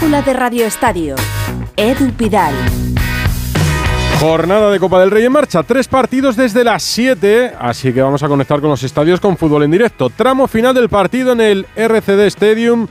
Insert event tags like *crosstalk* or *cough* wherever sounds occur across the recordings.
brújula de Radio Estadio. Edu Pidal. Jornada de Copa del Rey en marcha, tres partidos desde las 7, así que vamos a conectar con los estadios con fútbol en directo. Tramo final del partido en el RCD Stadium,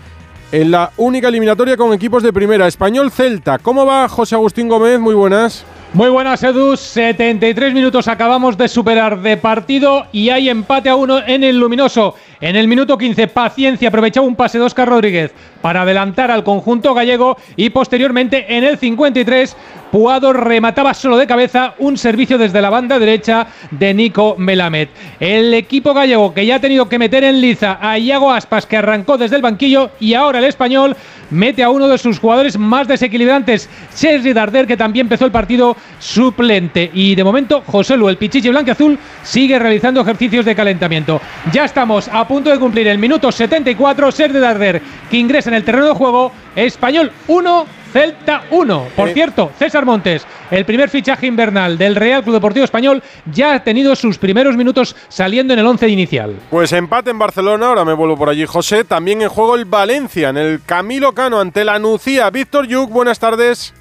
en la única eliminatoria con equipos de primera, Español Celta. ¿Cómo va José Agustín Gómez? Muy buenas. Muy buenas, Edu. 73 minutos acabamos de superar de partido y hay empate a uno en el luminoso. En el minuto 15, paciencia, aprovechaba un pase de Oscar Rodríguez para adelantar al conjunto gallego y posteriormente en el 53, Puado remataba solo de cabeza un servicio desde la banda derecha de Nico Melamed. El equipo gallego que ya ha tenido que meter en liza a Iago Aspas que arrancó desde el banquillo y ahora el español mete a uno de sus jugadores más desequilibrantes, Sergi Darder, que también empezó el partido suplente. Y de momento, José Lu, el pichichi blanco-azul, sigue realizando ejercicios de calentamiento. Ya estamos a punto de cumplir el minuto 74, Sergi Darder, que ingresa en el terreno de juego, español 1, Celta 1. Por cierto, César Montes, el primer fichaje invernal del Real Club Deportivo Español, ya ha tenido sus primeros minutos saliendo en el 11 inicial. Pues empate en Barcelona, ahora me vuelvo por allí José. También en juego el Valencia, en el Camilo Cano ante la Nucía. Víctor Yuk, buenas tardes.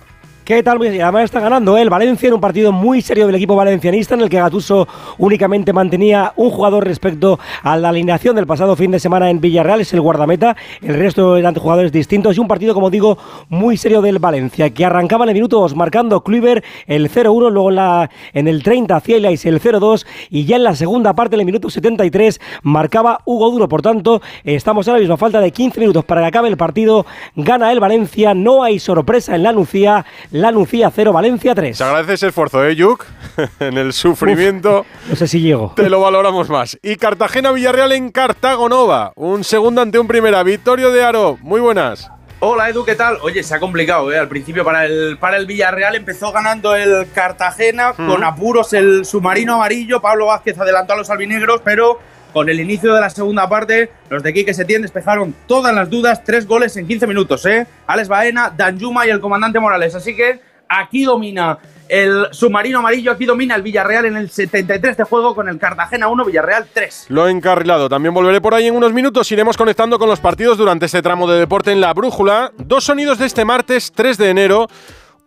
¿Qué tal? Pues, además está ganando ¿eh? el Valencia en un partido muy serio del equipo valencianista en el que Gatuso únicamente mantenía un jugador respecto a la alineación del pasado fin de semana en Villarreal, es el guardameta, el resto eran jugadores distintos. Y un partido, como digo, muy serio del Valencia, que arrancaba en el minuto 2 marcando Kluivert el 0-1, luego en, la, en el 30 Cielais el 0-2 y ya en la segunda parte, en el minuto 73, marcaba Hugo Duro, por tanto, estamos ahora mismo a falta de 15 minutos para que acabe el partido, gana el Valencia, no hay sorpresa en la Nucía, la Nucía 0, Valencia 3. Se agradece ese esfuerzo, ¿eh, Yuk? *laughs* en el sufrimiento. No sé si llego. Te lo valoramos más. Y Cartagena-Villarreal en Cartagonova. Un segundo ante un primera. Vittorio de Aro, muy buenas. Hola Edu, ¿qué tal? Oye, se ha complicado, ¿eh? Al principio para el, para el Villarreal empezó ganando el Cartagena, con apuros el submarino amarillo, Pablo Vázquez adelantó a los albinegros, pero con el inicio de la segunda parte, los de Quique Setién despejaron todas las dudas, tres goles en 15 minutos, ¿eh? Alex Baena, Danjuma y el comandante Morales, así que aquí domina el submarino amarillo, aquí domina el Villarreal en el 73 de juego con el Cartagena 1, Villarreal 3. Lo he encarrilado. También volveré por ahí en unos minutos. Iremos conectando con los partidos durante este tramo de deporte en la brújula. Dos sonidos de este martes 3 de enero.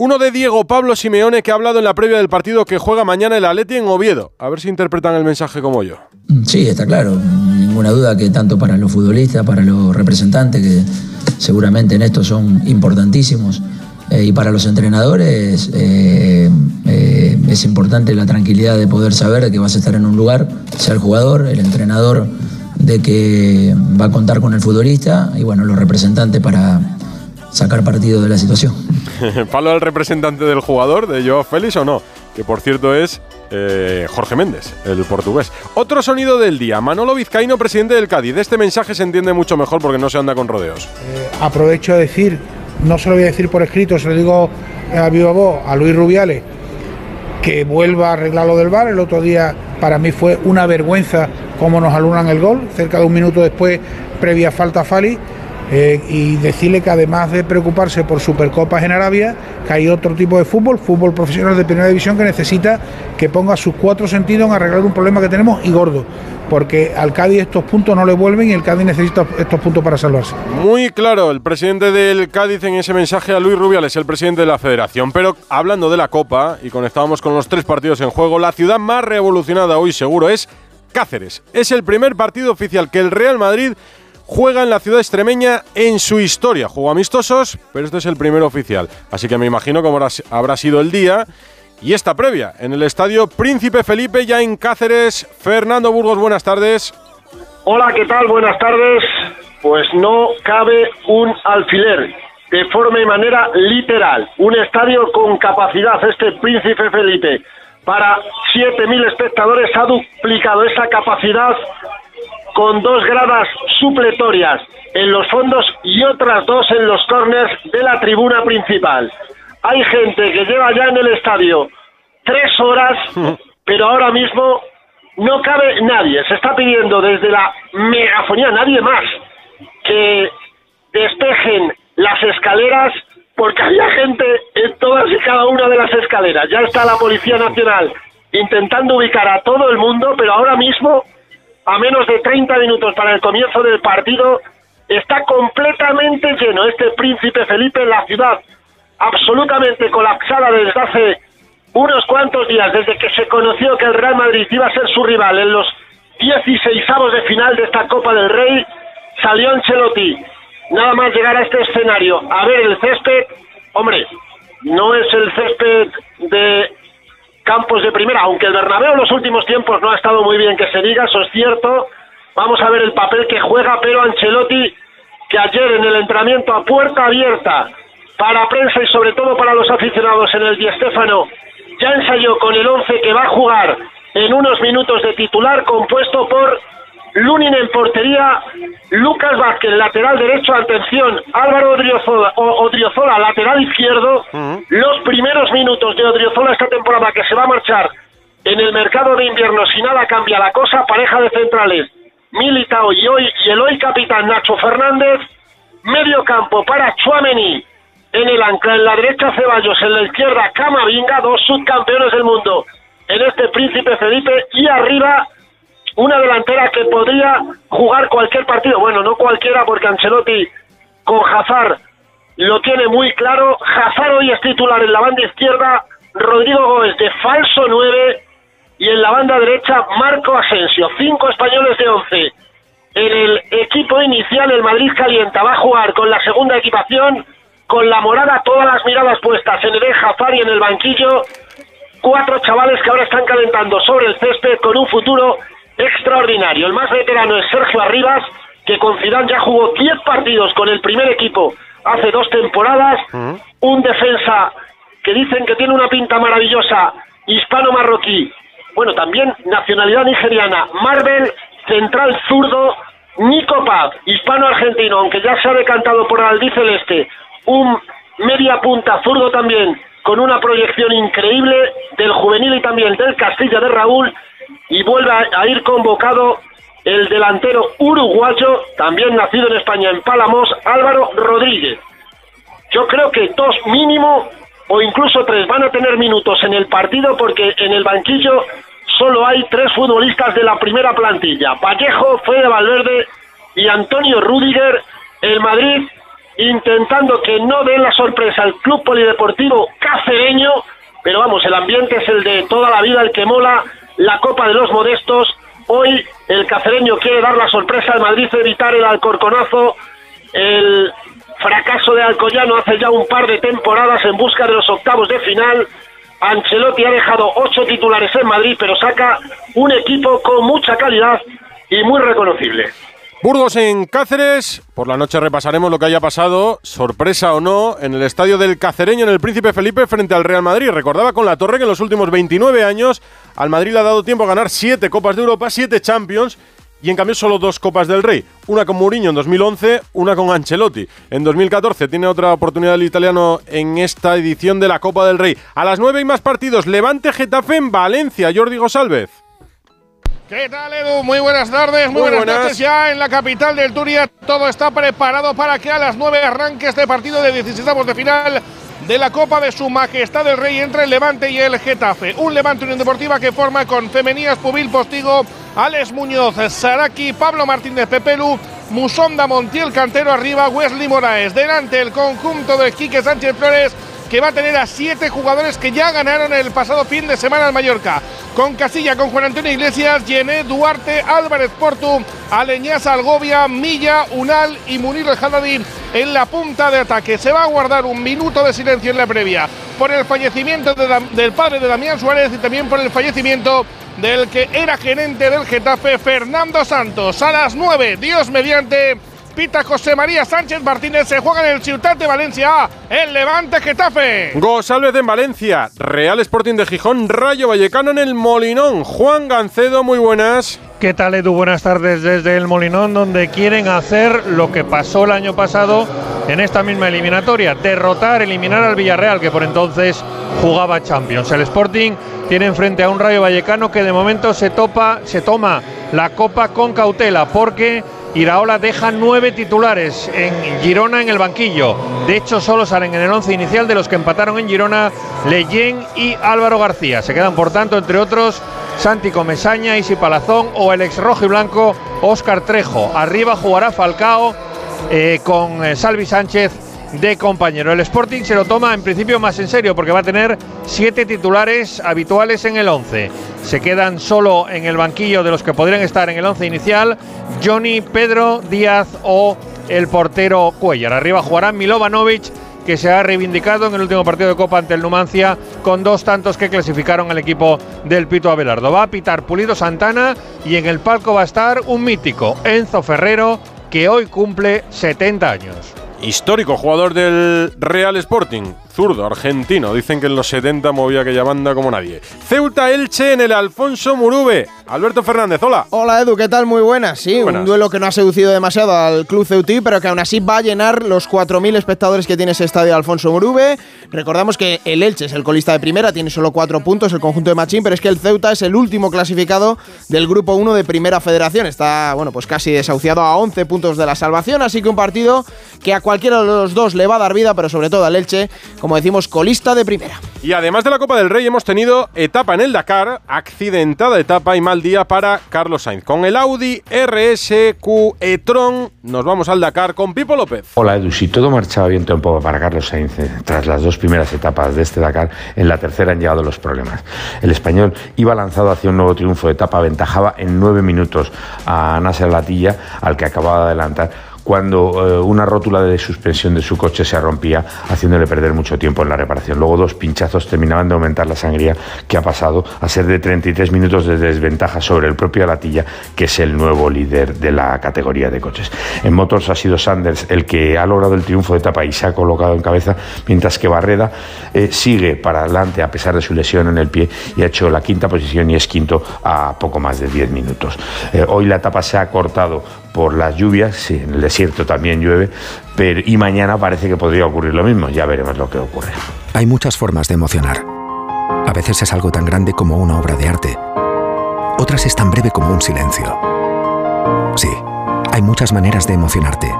Uno de Diego Pablo Simeone que ha hablado en la previa del partido que juega mañana el Atleti en Oviedo. A ver si interpretan el mensaje como yo. Sí, está claro. Ninguna duda que tanto para los futbolistas, para los representantes, que seguramente en esto son importantísimos, eh, y para los entrenadores eh, eh, es importante la tranquilidad de poder saber que vas a estar en un lugar, sea el jugador, el entrenador, de que va a contar con el futbolista y bueno, los representantes para sacar partido de la situación. *laughs* ¿Palo al representante del jugador, de Joao Félix o no? Que por cierto es eh, Jorge Méndez, el portugués. Otro sonido del día. Manolo Vizcaíno, presidente del Cádiz. Este mensaje se entiende mucho mejor porque no se anda con rodeos. Eh, aprovecho a decir, no se lo voy a decir por escrito, se lo digo a viva voz a Luis Rubiales, que vuelva a arreglar lo del bar. El otro día para mí fue una vergüenza cómo nos alunan el gol, cerca de un minuto después, previa falta a Fali. Eh, y decirle que además de preocuparse por Supercopas en Arabia, que hay otro tipo de fútbol, fútbol profesional de primera división que necesita que ponga sus cuatro sentidos en arreglar un problema que tenemos y gordo, porque al Cádiz estos puntos no le vuelven y el Cádiz necesita estos puntos para salvarse. Muy claro, el presidente del Cádiz en ese mensaje a Luis Rubiales, el presidente de la federación. Pero hablando de la Copa, y conectábamos con los tres partidos en juego, la ciudad más revolucionada hoy seguro es Cáceres. Es el primer partido oficial que el Real Madrid juega en la ciudad extremeña en su historia. Jugó amistosos, pero este es el primero oficial. Así que me imagino cómo habrá, sido el día. Y esta previa, en el estadio Príncipe Felipe, ya en Cáceres. Fernando Burgos, buenas tardes. Hola, ¿qué tal? Buenas tardes. Pues no cabe un alfiler, de forma y manera literal. Un estadio con capacidad, este Príncipe Felipe, para 7.000 espectadores ha duplicado esa capacidad con dos gradas supletorias en los fondos y otras dos en los corners de la tribuna principal. Hay gente que lleva ya en el estadio tres horas, *laughs* pero ahora mismo no cabe nadie. Se está pidiendo desde la megafonía, nadie más, que despejen las escaleras porque había gente en todas y cada una de las escaleras. Ya está la Policía Nacional intentando ubicar a todo el mundo, pero ahora mismo, a menos de 30 minutos para el comienzo del partido, está completamente lleno. Este príncipe Felipe, la ciudad absolutamente colapsada desde hace unos cuantos días, desde que se conoció que el Real Madrid iba a ser su rival en los 16 de final de esta Copa del Rey, salió Ancelotti. Nada más llegar a este escenario, a ver el césped, hombre, no es el césped de campos de primera, aunque el Bernabéu en los últimos tiempos no ha estado muy bien que se diga, eso es cierto. Vamos a ver el papel que juega, pero Ancelotti, que ayer en el entrenamiento a puerta abierta para prensa y sobre todo para los aficionados en el Di Stéfano, ya ensayó con el 11 que va a jugar en unos minutos de titular compuesto por Lunin en portería, Lucas Vázquez, lateral derecho, atención, Álvaro Odriozola, Odriozola lateral izquierdo, los primeros minutos de Odriozola esta temporada que se va a marchar en el mercado de invierno, si nada cambia la cosa, pareja de centrales, Militao y hoy y el hoy capitán Nacho Fernández, medio campo para Chuameni, en el ancla, en la derecha Ceballos, en la izquierda Camavinga, dos subcampeones del mundo en este Príncipe Felipe y arriba una delantera que podría jugar cualquier partido. Bueno, no cualquiera porque Ancelotti con Hazard lo tiene muy claro. Hazard hoy es titular en la banda izquierda, Rodrigo Gómez de falso 9 y en la banda derecha Marco Asensio. Cinco españoles de 11. En el equipo inicial el Madrid calienta, va a jugar con la segunda equipación, con la morada, todas las miradas puestas en el Hazard y en el banquillo. Cuatro chavales que ahora están calentando sobre el césped con un futuro extraordinario. El más veterano es Sergio Arribas, que con Zidane ya jugó 10 partidos con el primer equipo hace dos temporadas. Un defensa que dicen que tiene una pinta maravillosa, hispano-marroquí. Bueno, también nacionalidad nigeriana. Marvel, central zurdo. Nico Paz, hispano-argentino, aunque ya se ha decantado por albiceleste. Un media punta zurdo también, con una proyección increíble del juvenil y también del Castilla de Raúl y vuelve a ir convocado el delantero uruguayo, también nacido en España, en Palamos, Álvaro Rodríguez. Yo creo que dos mínimo o incluso tres van a tener minutos en el partido porque en el banquillo solo hay tres futbolistas de la primera plantilla. Vallejo, Fede Valverde y Antonio Rudiger. El Madrid intentando que no den la sorpresa al Club Polideportivo Cacereño, pero vamos, el ambiente es el de toda la vida, el que mola la Copa de los Modestos. Hoy el cacereño quiere dar la sorpresa al Madrid, evitar el alcorconazo, el fracaso de Alcoyano hace ya un par de temporadas en busca de los octavos de final. Ancelotti ha dejado ocho titulares en Madrid, pero saca un equipo con mucha calidad y muy reconocible. Burgos en Cáceres. Por la noche repasaremos lo que haya pasado, sorpresa o no, en el estadio del Cacereño en el Príncipe Felipe frente al Real Madrid. Recordaba con la Torre que en los últimos 29 años al Madrid le ha dado tiempo a ganar 7 Copas de Europa, 7 Champions y en cambio solo dos Copas del Rey. Una con Mourinho en 2011, una con Ancelotti. En 2014 tiene otra oportunidad el italiano en esta edición de la Copa del Rey. A las 9 y más partidos, Levante Getafe en Valencia. Jordi Gosalvez. ¿Qué tal, Edu? Muy buenas tardes, muy, buenas, noches ya en la capital del Turia. Todo está preparado para que a las 9 arranque este partido de 16 de final de la Copa de Su Majestad el Rey entre el Levante y el Getafe. Un Levante Unión Deportiva que forma con Femenías, Pubil, Postigo, Alex Muñoz, Saraki, Pablo Martínez Pepelu, Musonda Montiel, Cantero arriba, Wesley Moraes. Delante el conjunto de Quique Sánchez Flores que va a tener a siete jugadores que ya ganaron el pasado fin de semana al Mallorca. Con Casilla, con Juan Antonio Iglesias, Yené, Duarte, Álvarez Portu, Aleñaz Algovia, Milla, Unal y Munir El en la punta de ataque. Se va a guardar un minuto de silencio en la previa por el fallecimiento del padre de Damián Suárez y también por el fallecimiento del que era gerente del Getafe, Fernando Santos. A las nueve, Dios mediante Pita José María Sánchez Martínez. Se juega en el Ciutat de Valencia. El Levante Getafe. González en Valencia. Real Sporting de Gijón. Rayo Vallecano en el Molinón. Juan Gancedo, muy buenas. ¿Qué tal, Edu? Buenas tardes desde el Molinón, donde quieren hacer lo que pasó el año pasado en esta misma eliminatoria: derrotar, eliminar al Villarreal, que por entonces jugaba Champions. El Sporting tiene enfrente a un Rayo Vallecano que de momento se, topa, se toma la copa con cautela, porque Iraola deja nueve titulares en Girona en el banquillo. De hecho, solo salen en el once inicial de los que empataron en Girona Leyen y Álvaro García. Se quedan, por tanto, entre otros, Santi Comesaña, Isi Palazón o el ex rojo y blanco Óscar Trejo. Arriba jugará Falcao eh, con eh, Salvi Sánchez de compañero. El Sporting se lo toma en principio más en serio porque va a tener siete titulares habituales en el 11. Se quedan solo en el banquillo de los que podrían estar en el 11 inicial Johnny, Pedro, Díaz o el portero Cuellar. Arriba jugará Milovanovic que se ha reivindicado en el último partido de Copa ante el Numancia con dos tantos que clasificaron al equipo del Pito Abelardo. Va a pitar Pulido Santana y en el palco va a estar un mítico, Enzo Ferrero, que hoy cumple 70 años. Histórico jugador del Real Sporting, zurdo argentino. Dicen que en los 70 movía aquella banda como nadie. Ceuta Elche en el Alfonso Murube. Alberto Fernández, hola. Hola Edu, ¿qué tal? Muy buenas. Sí, un duelo que no ha seducido demasiado al club ceutí, pero que aún así va a llenar los 4.000 espectadores que tiene ese estadio Alfonso Murube. Recordamos que el Elche es el colista de primera, tiene solo 4 puntos, el conjunto de Machín, pero es que el Ceuta es el último clasificado del grupo 1 de Primera Federación. Está, bueno, pues casi desahuciado a 11 puntos de la salvación, así que un partido que a cualquiera de los dos le va a dar vida, pero sobre todo al Elche, como decimos, colista de primera. Y además de la Copa del Rey hemos tenido etapa en el Dakar, accidentada etapa y mal día para Carlos Sainz. Con el Audi RSQ e-tron nos vamos al Dakar con Pipo López. Hola Edu, si todo marchaba bien un poco para Carlos Sainz eh, tras las dos primeras etapas de este Dakar, en la tercera han llegado los problemas. El español iba lanzado hacia un nuevo triunfo de etapa, aventajaba en nueve minutos a Nasser Latilla, al que acababa de adelantar cuando eh, una rótula de suspensión de su coche se rompía, haciéndole perder mucho tiempo en la reparación. Luego dos pinchazos terminaban de aumentar la sangría que ha pasado a ser de 33 minutos de desventaja sobre el propio Alatilla, que es el nuevo líder de la categoría de coches. En Motors ha sido Sanders el que ha logrado el triunfo de etapa y se ha colocado en cabeza, mientras que Barreda eh, sigue para adelante a pesar de su lesión en el pie y ha hecho la quinta posición y es quinto a poco más de 10 minutos. Eh, hoy la etapa se ha cortado por las lluvias, sí, en el desierto también llueve, pero y mañana parece que podría ocurrir lo mismo, ya veremos lo que ocurre. Hay muchas formas de emocionar. A veces es algo tan grande como una obra de arte. Otras es tan breve como un silencio. Sí, hay muchas maneras de emocionarte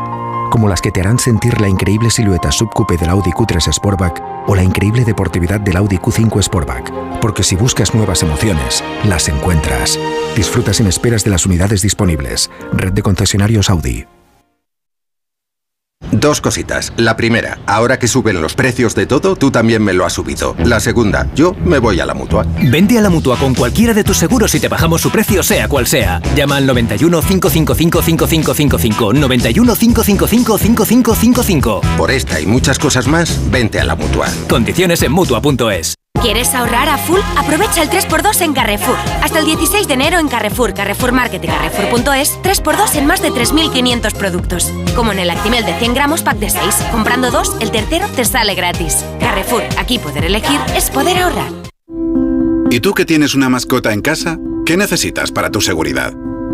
como las que te harán sentir la increíble silueta subcoupe del Audi Q3 Sportback o la increíble deportividad del Audi Q5 Sportback. Porque si buscas nuevas emociones, las encuentras. Disfruta sin esperas de las unidades disponibles. Red de concesionarios Audi. Dos cositas. La primera, ahora que suben los precios de todo, tú también me lo has subido. La segunda, yo me voy a la mutua. Vende a la mutua con cualquiera de tus seguros y te bajamos su precio, sea cual sea. Llama al 91 555 5555. 91 555 5555. Por esta y muchas cosas más, vente a la mutua. Condiciones en mutua.es. ¿Quieres ahorrar a full? Aprovecha el 3x2 en Carrefour. Hasta el 16 de enero en Carrefour, Carrefour Market y Carrefour.es, 3x2 en más de 3.500 productos. Como en el Actimel de 100 gramos pack de 6. Comprando dos, el tercero te sale gratis. Carrefour, aquí poder elegir es poder ahorrar. ¿Y tú que tienes una mascota en casa? ¿Qué necesitas para tu seguridad?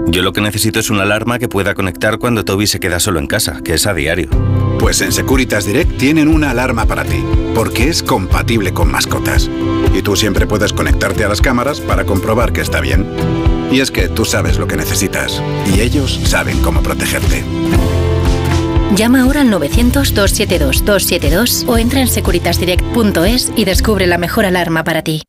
Yo lo que necesito es una alarma que pueda conectar cuando Toby se queda solo en casa, que es a diario. Pues en Securitas Direct tienen una alarma para ti, porque es compatible con mascotas. Y tú siempre puedes conectarte a las cámaras para comprobar que está bien. Y es que tú sabes lo que necesitas, y ellos saben cómo protegerte. Llama ahora al 900-272-272 o entra en securitasdirect.es y descubre la mejor alarma para ti.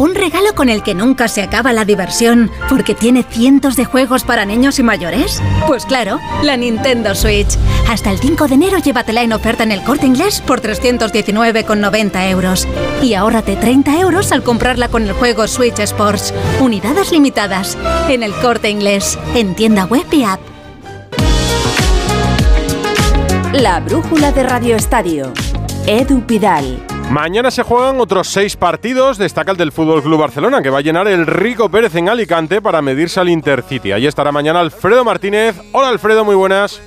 Un regalo con el que nunca se acaba la diversión porque tiene cientos de juegos para niños y mayores. Pues claro, la Nintendo Switch. Hasta el 5 de enero llévatela en oferta en el corte inglés por 319,90 euros. Y ahórrate 30 euros al comprarla con el juego Switch Sports. Unidades limitadas. En el corte inglés. En tienda web y app. La brújula de Radio Estadio. Edu Pidal. Mañana se juegan otros seis partidos. Destaca el del Fútbol Club Barcelona, que va a llenar el Rico Pérez en Alicante para medirse al Intercity. Allí estará mañana Alfredo Martínez. Hola Alfredo, muy buenas.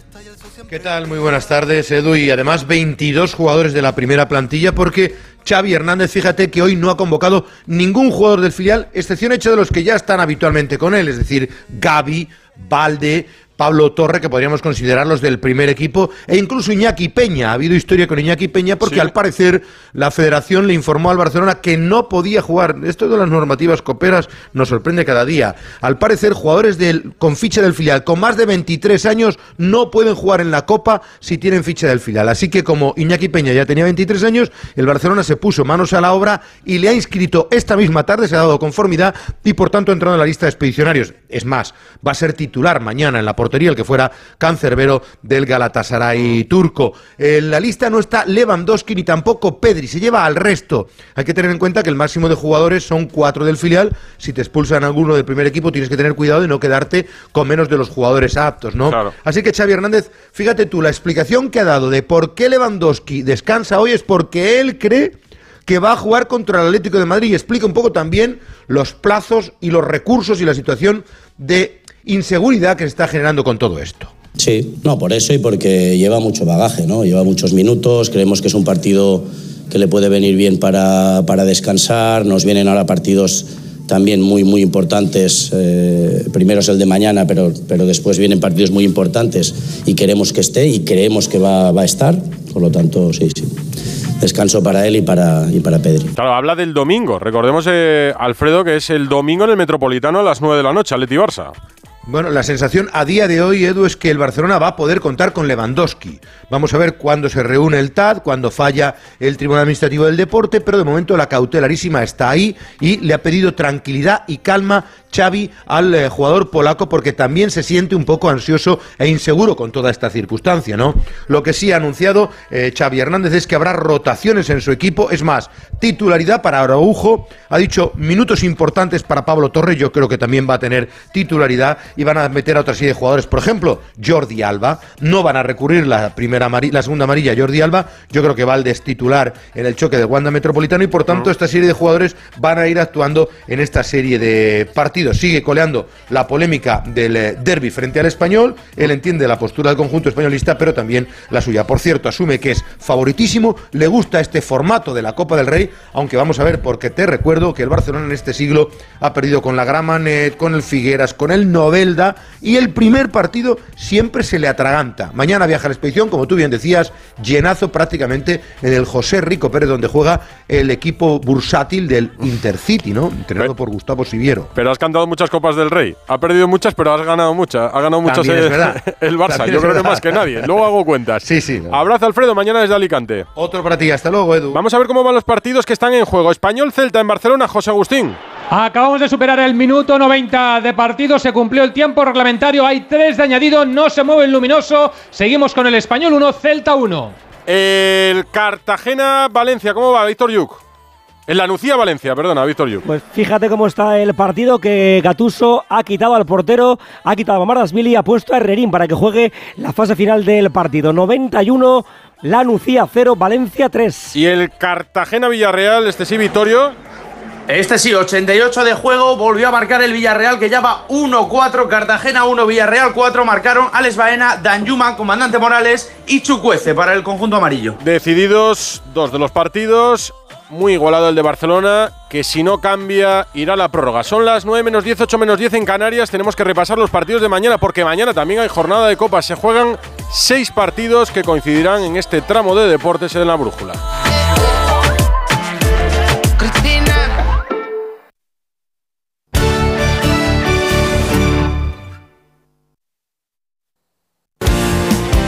¿Qué tal? Muy buenas tardes, Edu. Y además 22 jugadores de la primera plantilla porque Xavi Hernández, fíjate que hoy no ha convocado ningún jugador del filial, excepción hecha de los que ya están habitualmente con él, es decir, Gaby, Valde, Pablo Torre, que podríamos considerarlos del primer equipo, e incluso Iñaki Peña. Ha habido historia con Iñaki Peña porque al parecer la federación le informó al Barcelona que no podía jugar. Esto de las normativas coperas nos sorprende cada día. Al parecer, jugadores del, con ficha del filial con más de 23 años no pueden jugar en la Copa si tienen ficha del filial. Así que como Iñaki Peña ya tenía 23 años, el Barcelona se puso manos a la obra y le ha inscrito esta misma tarde, se ha dado conformidad y por tanto ha entrado en la lista de expedicionarios. Es más, va a ser titular mañana en la portería, el que fuera cancerbero del Galatasaray turco. En la lista no está Lewandowski ni tampoco Pedri, se lleva al resto. Hay que tener en cuenta que el máximo de jugadores son cuatro del filial. Si te expulsan alguno del primer equipo, tienes que tener cuidado de no quedarte con menos de los jugadores aptos, ¿no? Así que Xavi Hernández, fíjate tú, la explicación que ha dado de por qué Lewandowski descansa hoy es porque él cree que va a jugar contra el Atlético de Madrid y explica un poco también los plazos y los recursos y la situación de inseguridad que se está generando con todo esto. Sí, no, por eso y porque lleva mucho bagaje, ¿no? Lleva muchos minutos, creemos que es un partido que le puede venir bien para, para descansar, nos vienen ahora partidos también muy, muy importantes. Eh, primero es el de mañana, pero, pero después vienen partidos muy importantes y queremos que esté y creemos que va, va a estar. Por lo tanto, sí, sí descanso para él y para, y para Pedri. Claro, habla del domingo. Recordemos, eh, Alfredo, que es el domingo en el Metropolitano a las 9 de la noche, Leti Barça. Bueno, la sensación a día de hoy, Edu, es que el Barcelona va a poder contar con Lewandowski. Vamos a ver cuándo se reúne el TAD, cuándo falla el Tribunal Administrativo del Deporte, pero de momento la cautelarísima está ahí y le ha pedido tranquilidad y calma Xavi al eh, jugador polaco porque también se siente un poco ansioso e inseguro con toda esta circunstancia, ¿no? Lo que sí ha anunciado eh, Xavi Hernández es que habrá rotaciones en su equipo, es más, titularidad para Araujo, ha dicho minutos importantes para Pablo Torres, yo creo que también va a tener titularidad y van a meter a otra serie de jugadores, por ejemplo, Jordi Alba, no van a recurrir la primera la segunda amarilla Jordi Alba, yo creo que va al destitular en el choque de Wanda Metropolitano y por tanto esta serie de jugadores van a ir actuando en esta serie de partidos. Sigue coleando la polémica del eh, derby frente al español. Él entiende la postura del conjunto españolista, pero también la suya. Por cierto, asume que es favoritísimo, le gusta este formato de la Copa del Rey, aunque vamos a ver, porque te recuerdo que el Barcelona en este siglo ha perdido con la Gramanet, con el Figueras, con el Novelda, y el primer partido siempre se le atraganta. Mañana viaja a la expedición, como tú bien decías, llenazo prácticamente en el José Rico Pérez, donde juega el equipo bursátil del Intercity, ¿no? Entrenado por Gustavo Siviero. Pero has dado muchas Copas del Rey. Ha perdido muchas, pero has ganado muchas. Ha ganado muchas el, *laughs* el, Barça. Yo creo que más que nadie. Luego hago cuentas. Sí, sí. Abrazo, Alfredo. Mañana desde Alicante. Otro para ti. Hasta luego, Edu. Vamos a ver cómo van los partidos que están en juego. Español Celta en Barcelona, José Agustín. Acabamos de superar el minuto 90 de partido, se cumplió el tiempo reglamentario, hay tres de añadido, no se mueve el luminoso, seguimos con el español 1, Celta 1. El Cartagena-Valencia, ¿cómo va, Víctor Yuk? En la Nucía Valencia, perdona, Víctor Yu. Pues fíjate cómo está el partido que Gatuso ha quitado al portero, ha quitado a Mardasvili y ha puesto a Herrerín para que juegue la fase final del partido. 91, la Nucía 0, Valencia 3. Y el Cartagena Villarreal, este sí, Vittorio. Este sí, 88 de juego, volvió a marcar el Villarreal que ya va 1-4, Cartagena 1, Villarreal 4, marcaron Alex Baena, Danjuma, Comandante Morales y Chucuece para el conjunto amarillo. Decididos dos de los partidos, muy igualado el de Barcelona, que si no cambia irá a la prórroga. Son las 9 menos 10, 8 menos 10 en Canarias. Tenemos que repasar los partidos de mañana porque mañana también hay jornada de Copa. Se juegan seis partidos que coincidirán en este tramo de deportes en la brújula.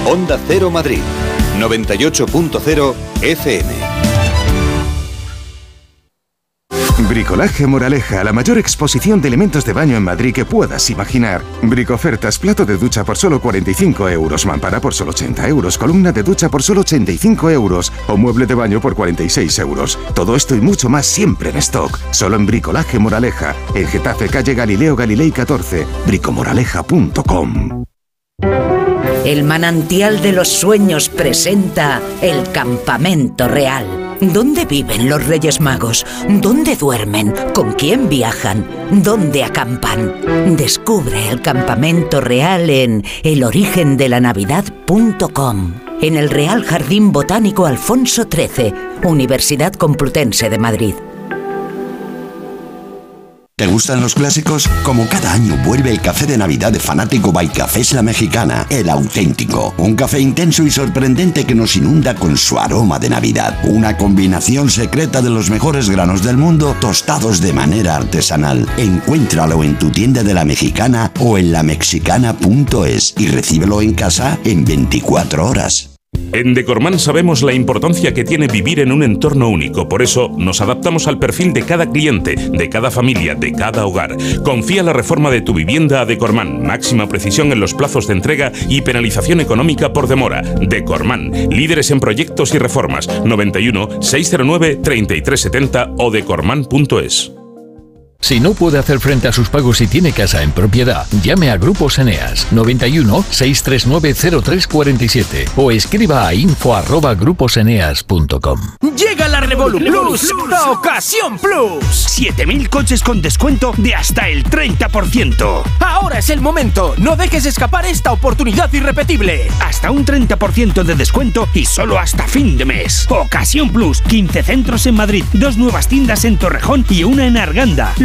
Onda Cero Madrid, 98.0 FM. Bricolaje Moraleja, la mayor exposición de elementos de baño en Madrid que puedas imaginar. Bricofertas, plato de ducha por solo 45 euros, mampara por solo 80 euros, columna de ducha por solo 85 euros o mueble de baño por 46 euros. Todo esto y mucho más siempre en stock. Solo en Bricolaje Moraleja, en Getafe, calle Galileo Galilei 14, bricomoraleja.com. El manantial de los sueños presenta el campamento real ¿Dónde viven los Reyes Magos? ¿Dónde duermen? ¿Con quién viajan? ¿Dónde acampan? Descubre el campamento real en elorigendelanavidad.com. En el Real Jardín Botánico Alfonso XIII, Universidad Complutense de Madrid. ¿Te gustan los clásicos? Como cada año vuelve el café de Navidad de Fanático by Cafés La Mexicana, el auténtico. Un café intenso y sorprendente que nos inunda con su aroma de Navidad. Una combinación secreta de los mejores granos del mundo tostados de manera artesanal. Encuéntralo en tu tienda de La Mexicana o en lamexicana.es y recíbelo en casa en 24 horas. En Decorman sabemos la importancia que tiene vivir en un entorno único, por eso nos adaptamos al perfil de cada cliente, de cada familia, de cada hogar. Confía la reforma de tu vivienda a Decorman, máxima precisión en los plazos de entrega y penalización económica por demora. Decorman, líderes en proyectos y reformas, 91 609 3370 o decorman.es. Si no puede hacer frente a sus pagos y tiene casa en propiedad, llame a Grupos Eneas 91 639 0347 o escriba a info@gruposeneas.com. Llega la Revolu Plus, la ocasión Plus. 7000 coches con descuento de hasta el 30%. Ahora es el momento. No dejes escapar esta oportunidad irrepetible. Hasta un 30% de descuento y solo hasta fin de mes. Ocasión Plus, 15 centros en Madrid, dos nuevas tiendas en Torrejón y una en Arganda.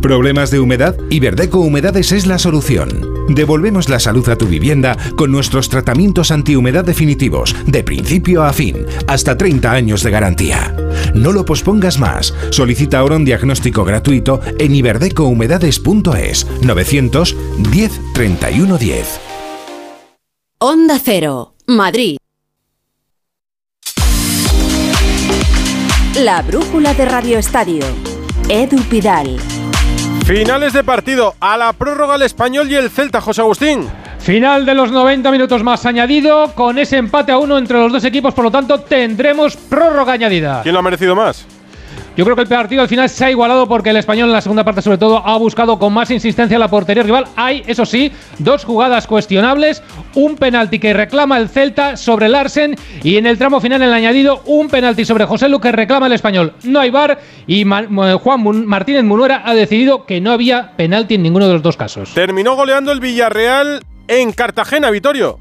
¿Problemas de humedad? Iberdeco Humedades es la solución. Devolvemos la salud a tu vivienda con nuestros tratamientos antihumedad definitivos, de principio a fin, hasta 30 años de garantía. No lo pospongas más. Solicita ahora un diagnóstico gratuito en iberdecohumedades.es 910 31 10. Onda Cero, Madrid. La brújula de Radio Estadio. Edu Pidal. Finales de partido. A la prórroga el español y el Celta, José Agustín. Final de los 90 minutos más añadido. Con ese empate a uno entre los dos equipos, por lo tanto, tendremos prórroga añadida. ¿Quién lo ha merecido más? Yo creo que el partido al final se ha igualado porque el español en la segunda parte sobre todo ha buscado con más insistencia la portería rival. Hay, eso sí, dos jugadas cuestionables, un penalti que reclama el Celta sobre Larsen y en el tramo final en el añadido un penalti sobre José Lu que reclama el español. No hay bar y Juan Martínez Munuera ha decidido que no había penalti en ninguno de los dos casos. Terminó goleando el Villarreal en Cartagena, Vitorio.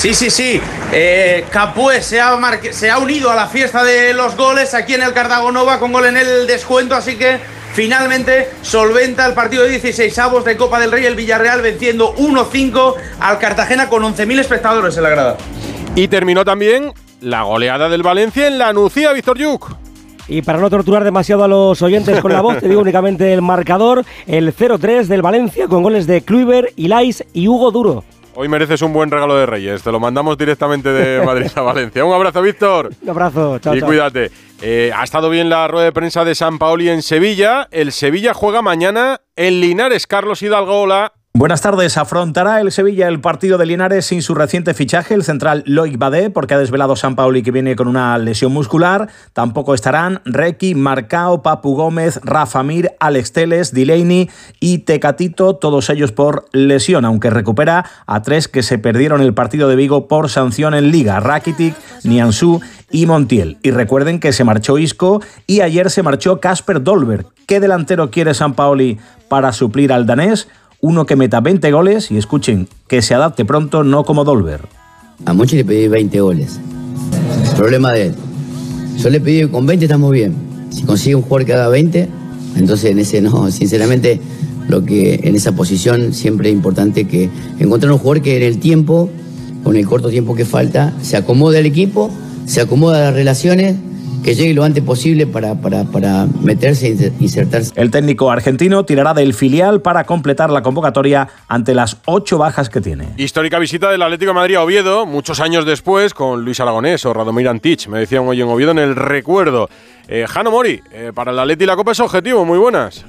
Sí, sí, sí. Eh, Capué se ha, se ha unido a la fiesta de los goles aquí en el Cartagonova con gol en el descuento, así que finalmente solventa el partido de 16 avos de Copa del Rey el Villarreal venciendo 1-5 al Cartagena con 11.000 espectadores en la grada. Y terminó también la goleada del Valencia en la Nucía, Víctor Yuk. Y para no torturar demasiado a los oyentes con la voz, te digo únicamente el marcador, el 0-3 del Valencia con goles de Kluivert, Ilais y Hugo Duro. Hoy mereces un buen regalo de Reyes. Te lo mandamos directamente de *laughs* Madrid a Valencia. Un abrazo, Víctor. Un abrazo, chao. Y cuídate. Eh, ha estado bien la rueda de prensa de San Paoli en Sevilla. El Sevilla juega mañana en Linares. Carlos Hidalgo, hola. Buenas tardes. Afrontará el Sevilla el partido de Linares sin su reciente fichaje, el central Loic Badé, porque ha desvelado San Pauli que viene con una lesión muscular. Tampoco estarán Requi, Marcao, Papu Gómez, Rafa Mir, Alex Teles, Delaney y Tecatito, todos ellos por lesión, aunque recupera a tres que se perdieron el partido de Vigo por sanción en Liga, Rakitic, Nianzú y Montiel. Y recuerden que se marchó Isco y ayer se marchó Casper Dolberg. ¿Qué delantero quiere San Paoli para suplir al danés? Uno que meta 20 goles y escuchen, que se adapte pronto, no como Dolber. A Mochi le pedí 20 goles. Problema de él. Yo le pedí con 20 estamos bien. Si consigue un jugador que haga 20, entonces en ese no, *laughs* sinceramente, lo que en esa posición siempre es importante que encontrar un jugador que en el tiempo, con el corto tiempo que falta, se acomode al equipo, se acomoda a las relaciones que llegue lo antes posible para, para, para meterse e insertarse. El técnico argentino tirará del filial para completar la convocatoria ante las ocho bajas que tiene. Histórica visita del Atlético de Madrid a Oviedo, muchos años después, con Luis Aragonés o Radomir Antich, me decían hoy en Oviedo en el recuerdo. Eh, Jano Mori, eh, para el Atlético la Copa es objetivo, muy buenas.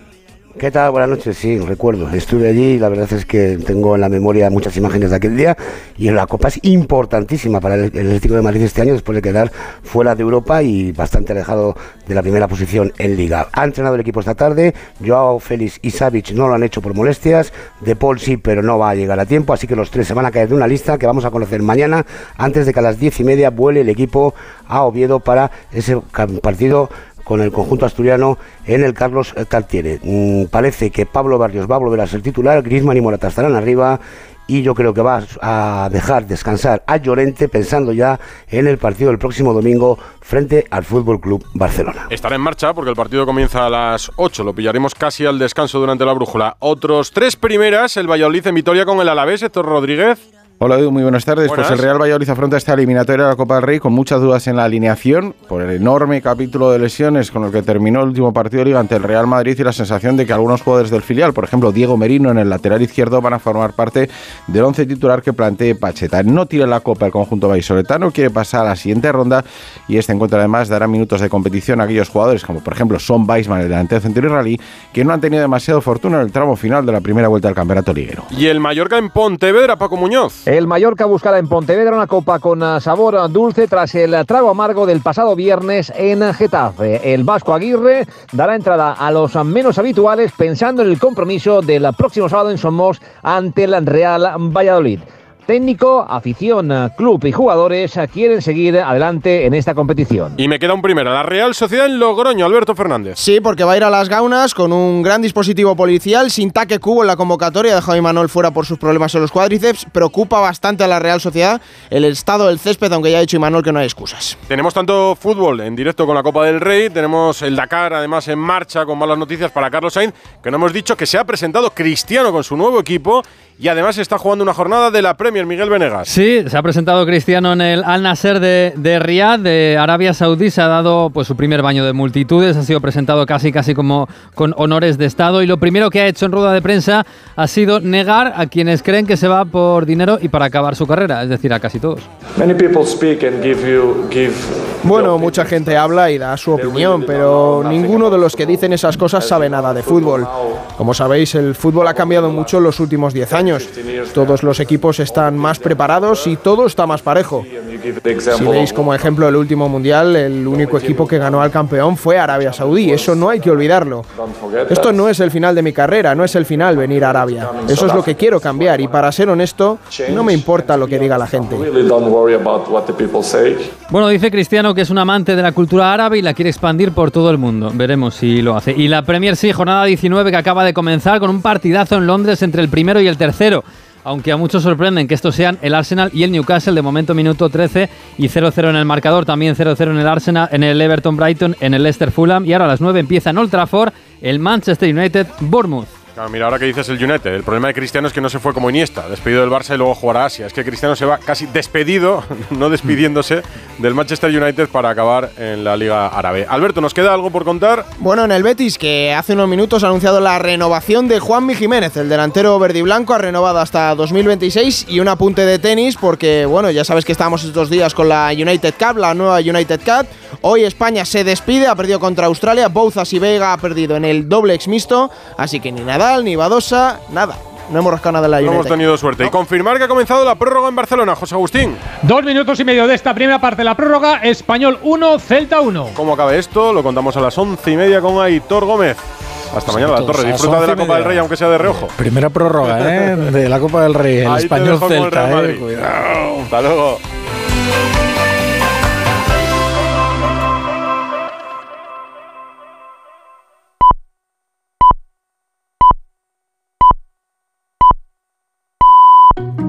¿Qué tal? Buenas noches, sí, recuerdo. Estuve allí y la verdad es que tengo en la memoria muchas imágenes de aquel día y la Copa es importantísima para el, Atlético de Madrid este año después de quedar fuera de Europa y bastante alejado de la primera posición en Liga. Ha entrenado el equipo esta tarde, Joao Félix y Savic no lo han hecho por molestias, De Paul sí, pero no va a llegar a tiempo, así que los tres se van a caer de una lista que vamos a conocer mañana antes de que a las diez y media vuele el equipo a Oviedo para ese partido con el conjunto asturiano en el Carlos Tartiere. Mm, parece que Pablo Barrios va a volver a ser titular, Griezmann y Morata estarán arriba y yo creo que va a dejar descansar a Llorente pensando ya en el partido del próximo domingo frente al Fútbol Club Barcelona. Estará en marcha porque el partido comienza a las 8, lo pillaremos casi al descanso durante la brújula. Otros tres primeras, el Valladolid en Vitoria con el Alavés, Héctor Rodríguez. Hola Edu, muy buenas tardes. Pues el Real Valladolid afronta esta eliminatoria de la Copa del Rey con muchas dudas en la alineación por el enorme capítulo de lesiones con el que terminó el último partido de liga ante el Real Madrid y la sensación de que algunos jugadores del filial, por ejemplo Diego Merino en el lateral izquierdo, van a formar parte del once titular que plantee Pacheta. No tira la Copa el conjunto vallisoletano, quiere pasar a la siguiente ronda y este encuentro además dará minutos de competición a aquellos jugadores como por ejemplo Son Weisman, el delantero centro israelí, que no han tenido demasiado fortuna en el tramo final de la primera vuelta del campeonato liguero. Y el Mallorca en Pontevedra, Paco Muñoz. El Mallorca buscará en Pontevedra una copa con ah, sabor dulce tras el trago amargo del pasado viernes en Getafe. El Vasco Aguirre dará entrada a los menos habituales pensando en el compromiso del próximo sábado en Somos ante el Real Valladolid. Técnico, afición, club y jugadores quieren seguir adelante en esta competición. Y me queda un primero, la Real Sociedad en Logroño, Alberto Fernández. Sí, porque va a ir a las gaunas con un gran dispositivo policial, sin taque cubo en la convocatoria, dejado a Manuel fuera por sus problemas en los cuádriceps. Preocupa bastante a la Real Sociedad el estado del césped, aunque ya ha dicho Imanol que no hay excusas. Tenemos tanto fútbol en directo con la Copa del Rey, tenemos el Dakar además en marcha con malas noticias para Carlos Sainz, que no hemos dicho que se ha presentado Cristiano con su nuevo equipo y además está jugando una jornada de la Premier Miguel Venegas. Sí, se ha presentado Cristiano en el Al Nasser de, de Riyadh, de Arabia Saudí, se ha dado pues su primer baño de multitudes, ha sido presentado casi casi como con honores de Estado y lo primero que ha hecho en rueda de prensa ha sido negar a quienes creen que se va por dinero y para acabar su carrera, es decir, a casi todos. Bueno, mucha gente habla y da su opinión, pero ninguno de los que dicen esas cosas sabe nada de fútbol. Como sabéis, el fútbol ha cambiado mucho en los últimos 10 años. Todos los equipos están más preparados y todo está más parejo. Si veis como ejemplo el último mundial, el único equipo que ganó al campeón fue Arabia Saudí. Eso no hay que olvidarlo. Esto no es el final de mi carrera, no es el final venir a Arabia. Eso es lo que quiero cambiar y para ser honesto, no me importa lo que diga la gente. Bueno, dice Cristiano que es un amante de la cultura árabe y la quiere expandir por todo el mundo. Veremos si lo hace. Y la Premier sí, jornada 19 que acaba de comenzar con un partidazo en Londres entre el primero y el tercero. Aunque a muchos sorprenden que estos sean el Arsenal y el Newcastle, de momento minuto 13 y 0-0 en el marcador, también 0-0 en el Arsenal, en el Everton Brighton, en el Leicester Fulham y ahora a las 9 empieza en Old Trafford el Manchester United Bournemouth. Claro, mira, ahora que dices el United, el problema de Cristiano es que no se fue como Iniesta, despedido del Barça y luego jugará Asia. Es que Cristiano se va casi despedido, *laughs* no despidiéndose, del Manchester United para acabar en la Liga Árabe. Alberto, ¿nos queda algo por contar? Bueno, en el Betis, que hace unos minutos ha anunciado la renovación de Juanmi Jiménez, el delantero verde y blanco, ha renovado hasta 2026 y un apunte de tenis, porque, bueno, ya sabes que estábamos estos días con la United Cup, la nueva United Cup. Hoy España se despide, ha perdido contra Australia, Bouzas y Vega ha perdido en el doble ex mixto, así que ni Nadal ni Badosa, nada. No hemos rascado nada en la No hemos tenido suerte. Y confirmar que ha comenzado la prórroga en Barcelona, José Agustín. Dos minutos y medio de esta primera parte de la prórroga. Español 1, Celta 1. ¿Cómo acaba esto? Lo contamos a las once y media con Aitor Gómez. Hasta mañana, la torre. Disfruta de la Copa del. Rey, aunque sea de reojo. Primera prórroga, ¿eh? De la Copa del Rey, el Ahí español el Celta, Real ¿eh? Cuidado. Hasta luego.